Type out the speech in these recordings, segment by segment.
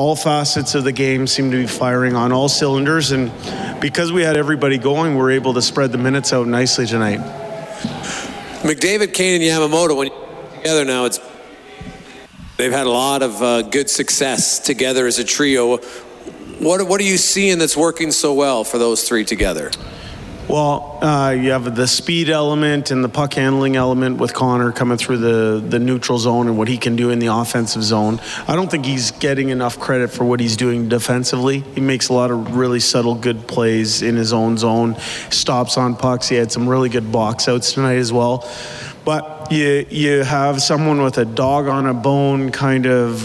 all facets of the game seemed to be firing on all cylinders, and because we had everybody going, we are able to spread the minutes out nicely tonight. McDavid, Kane, and Yamamoto, when together now, it's they've had a lot of uh, good success together as a trio. What, what are you seeing that's working so well for those three together? Well, uh, you have the speed element and the puck handling element with Connor coming through the, the neutral zone and what he can do in the offensive zone. I don't think he's getting enough credit for what he's doing defensively. He makes a lot of really subtle, good plays in his own zone, stops on pucks. He had some really good box outs tonight as well. But you you have someone with a dog on a bone kind of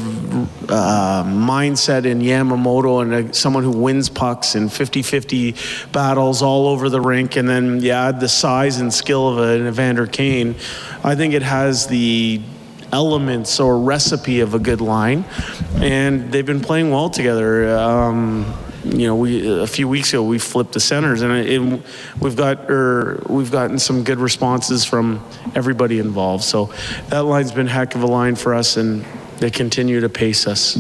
uh, mindset in Yamamoto and a, someone who wins pucks in 50-50 battles all over the rink, and then you add the size and skill of an Evander Kane. I think it has the elements or recipe of a good line, and they've been playing well together. Um, you know, we a few weeks ago we flipped the centers, and it, it, we've got or we've gotten some good responses from everybody involved. So that line's been a heck of a line for us, and they continue to pace us.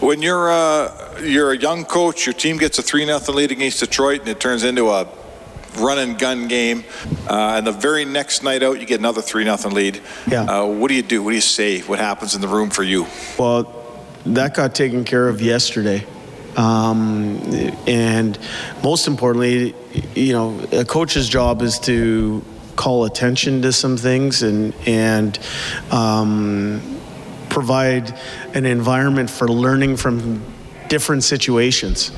When you're uh, you're a young coach, your team gets a three nothing lead against Detroit, and it turns into a run and gun game. Uh, and the very next night out, you get another three nothing lead. Yeah. Uh, what do you do? What do you say? What happens in the room for you? Well, that got taken care of yesterday. Um, and most importantly, you know, a coach's job is to call attention to some things and and um, provide an environment for learning from different situations.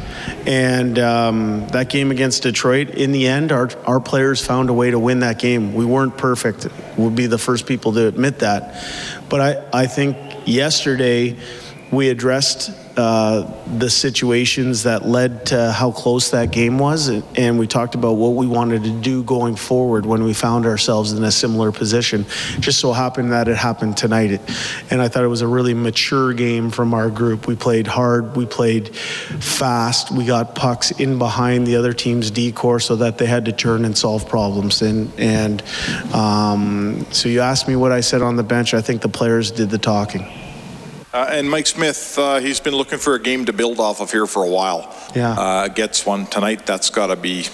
And um, that game against Detroit, in the end, our, our players found a way to win that game. We weren't perfect. We'll be the first people to admit that. But I, I think yesterday we addressed uh, the situations that led to how close that game was, and we talked about what we wanted to do going forward when we found ourselves in a similar position. Just so happened that it happened tonight, and I thought it was a really mature game from our group. We played hard, we played fast, we got pucks in behind the other team's D-core so that they had to turn and solve problems. And and um, so you asked me what I said on the bench. I think the players did the talking. Uh, and Mike Smith, uh, he's been looking for a game to build off of here for a while. Yeah. Uh, gets one tonight. That's got to be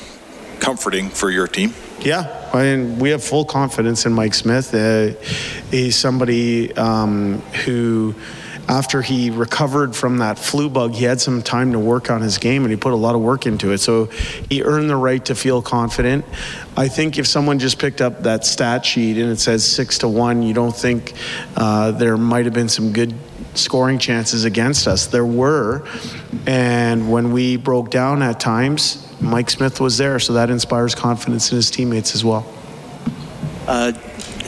comforting for your team. Yeah, I mean, we have full confidence in Mike Smith. Uh, he's somebody um, who, after he recovered from that flu bug, he had some time to work on his game and he put a lot of work into it. So he earned the right to feel confident. I think if someone just picked up that stat sheet and it says six to one, you don't think uh, there might have been some good scoring chances against us. There were, and when we broke down at times, Mike Smith was there, so that inspires confidence in his teammates as well. Uh,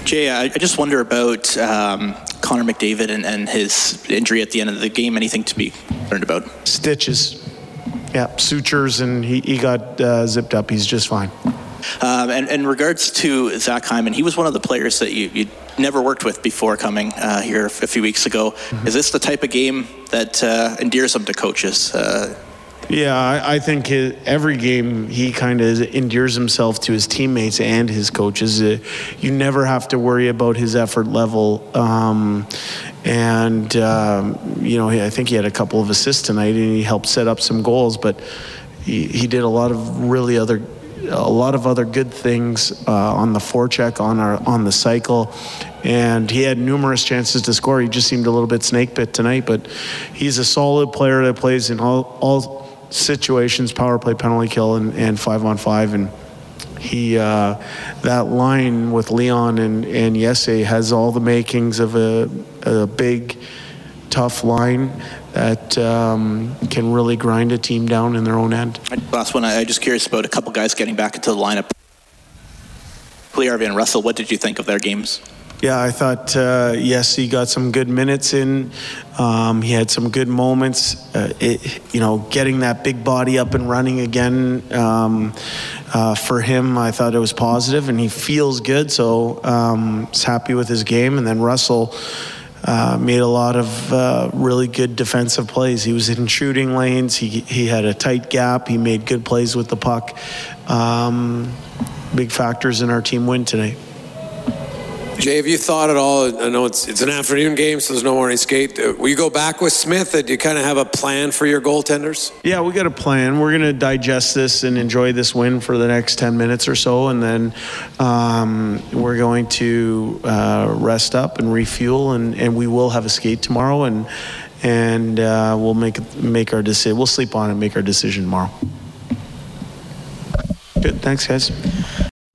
Jay, I, just wonder about um, Connor McDavid and, and, his injury at the end of the game. Anything to be learned about? Stitches. Yeah, sutures, and he, he got uh, zipped up. He's just fine. Um, and in regards to Zach Hyman, he was one of the players that you, you never worked with before coming uh, here a few weeks ago. Mm-hmm. Is this the type of game that uh, endears him to coaches? Uh, yeah, I, I think his, every game he kind of endears himself to his teammates and his coaches. Uh, you never have to worry about his effort level. Um, and, um, you know, I think he had a couple of assists tonight and he helped set up some goals, but he, he did a lot of really other a lot of other good things uh, on the forecheck, on our on the cycle, and he had numerous chances to score. He just seemed a little bit snake bit tonight, but he's a solid player that plays in all all situations, power play, penalty kill, and, and five on five, and he uh, that line with Leon and and Jesse has all the makings of a, a big, tough line that um, can really grind a team down in their own end. Last one, I'm just curious about a couple guys getting back into the lineup. Puljujarvi and Russell, what did you think of their games? Yeah, I thought uh, Jesse got some good minutes in. Um, he had some good moments. Uh, it, you know, getting that big body up and running again um, uh, for him, I thought it was positive, and he feels good. So um, he's happy with his game. And then Russell uh, made a lot of uh, really good defensive plays. He was in shooting lanes. He he had a tight gap. He made good plays with the puck. Um, big factors in our team win today. Jay, have you thought at all? I know it's it's an afternoon game, so there's no morning skate. Uh, will you go back with Smith? Uh, do you kind of have a plan for your goaltenders? Yeah, we got a plan. We're going to digest this and enjoy this win for the next 10 minutes or so, and then um, we're going to uh, rest up and refuel, and, and we will have a skate tomorrow, and and uh, we'll make make our decision. We'll sleep on it and make our decision tomorrow. Good. Thanks, guys.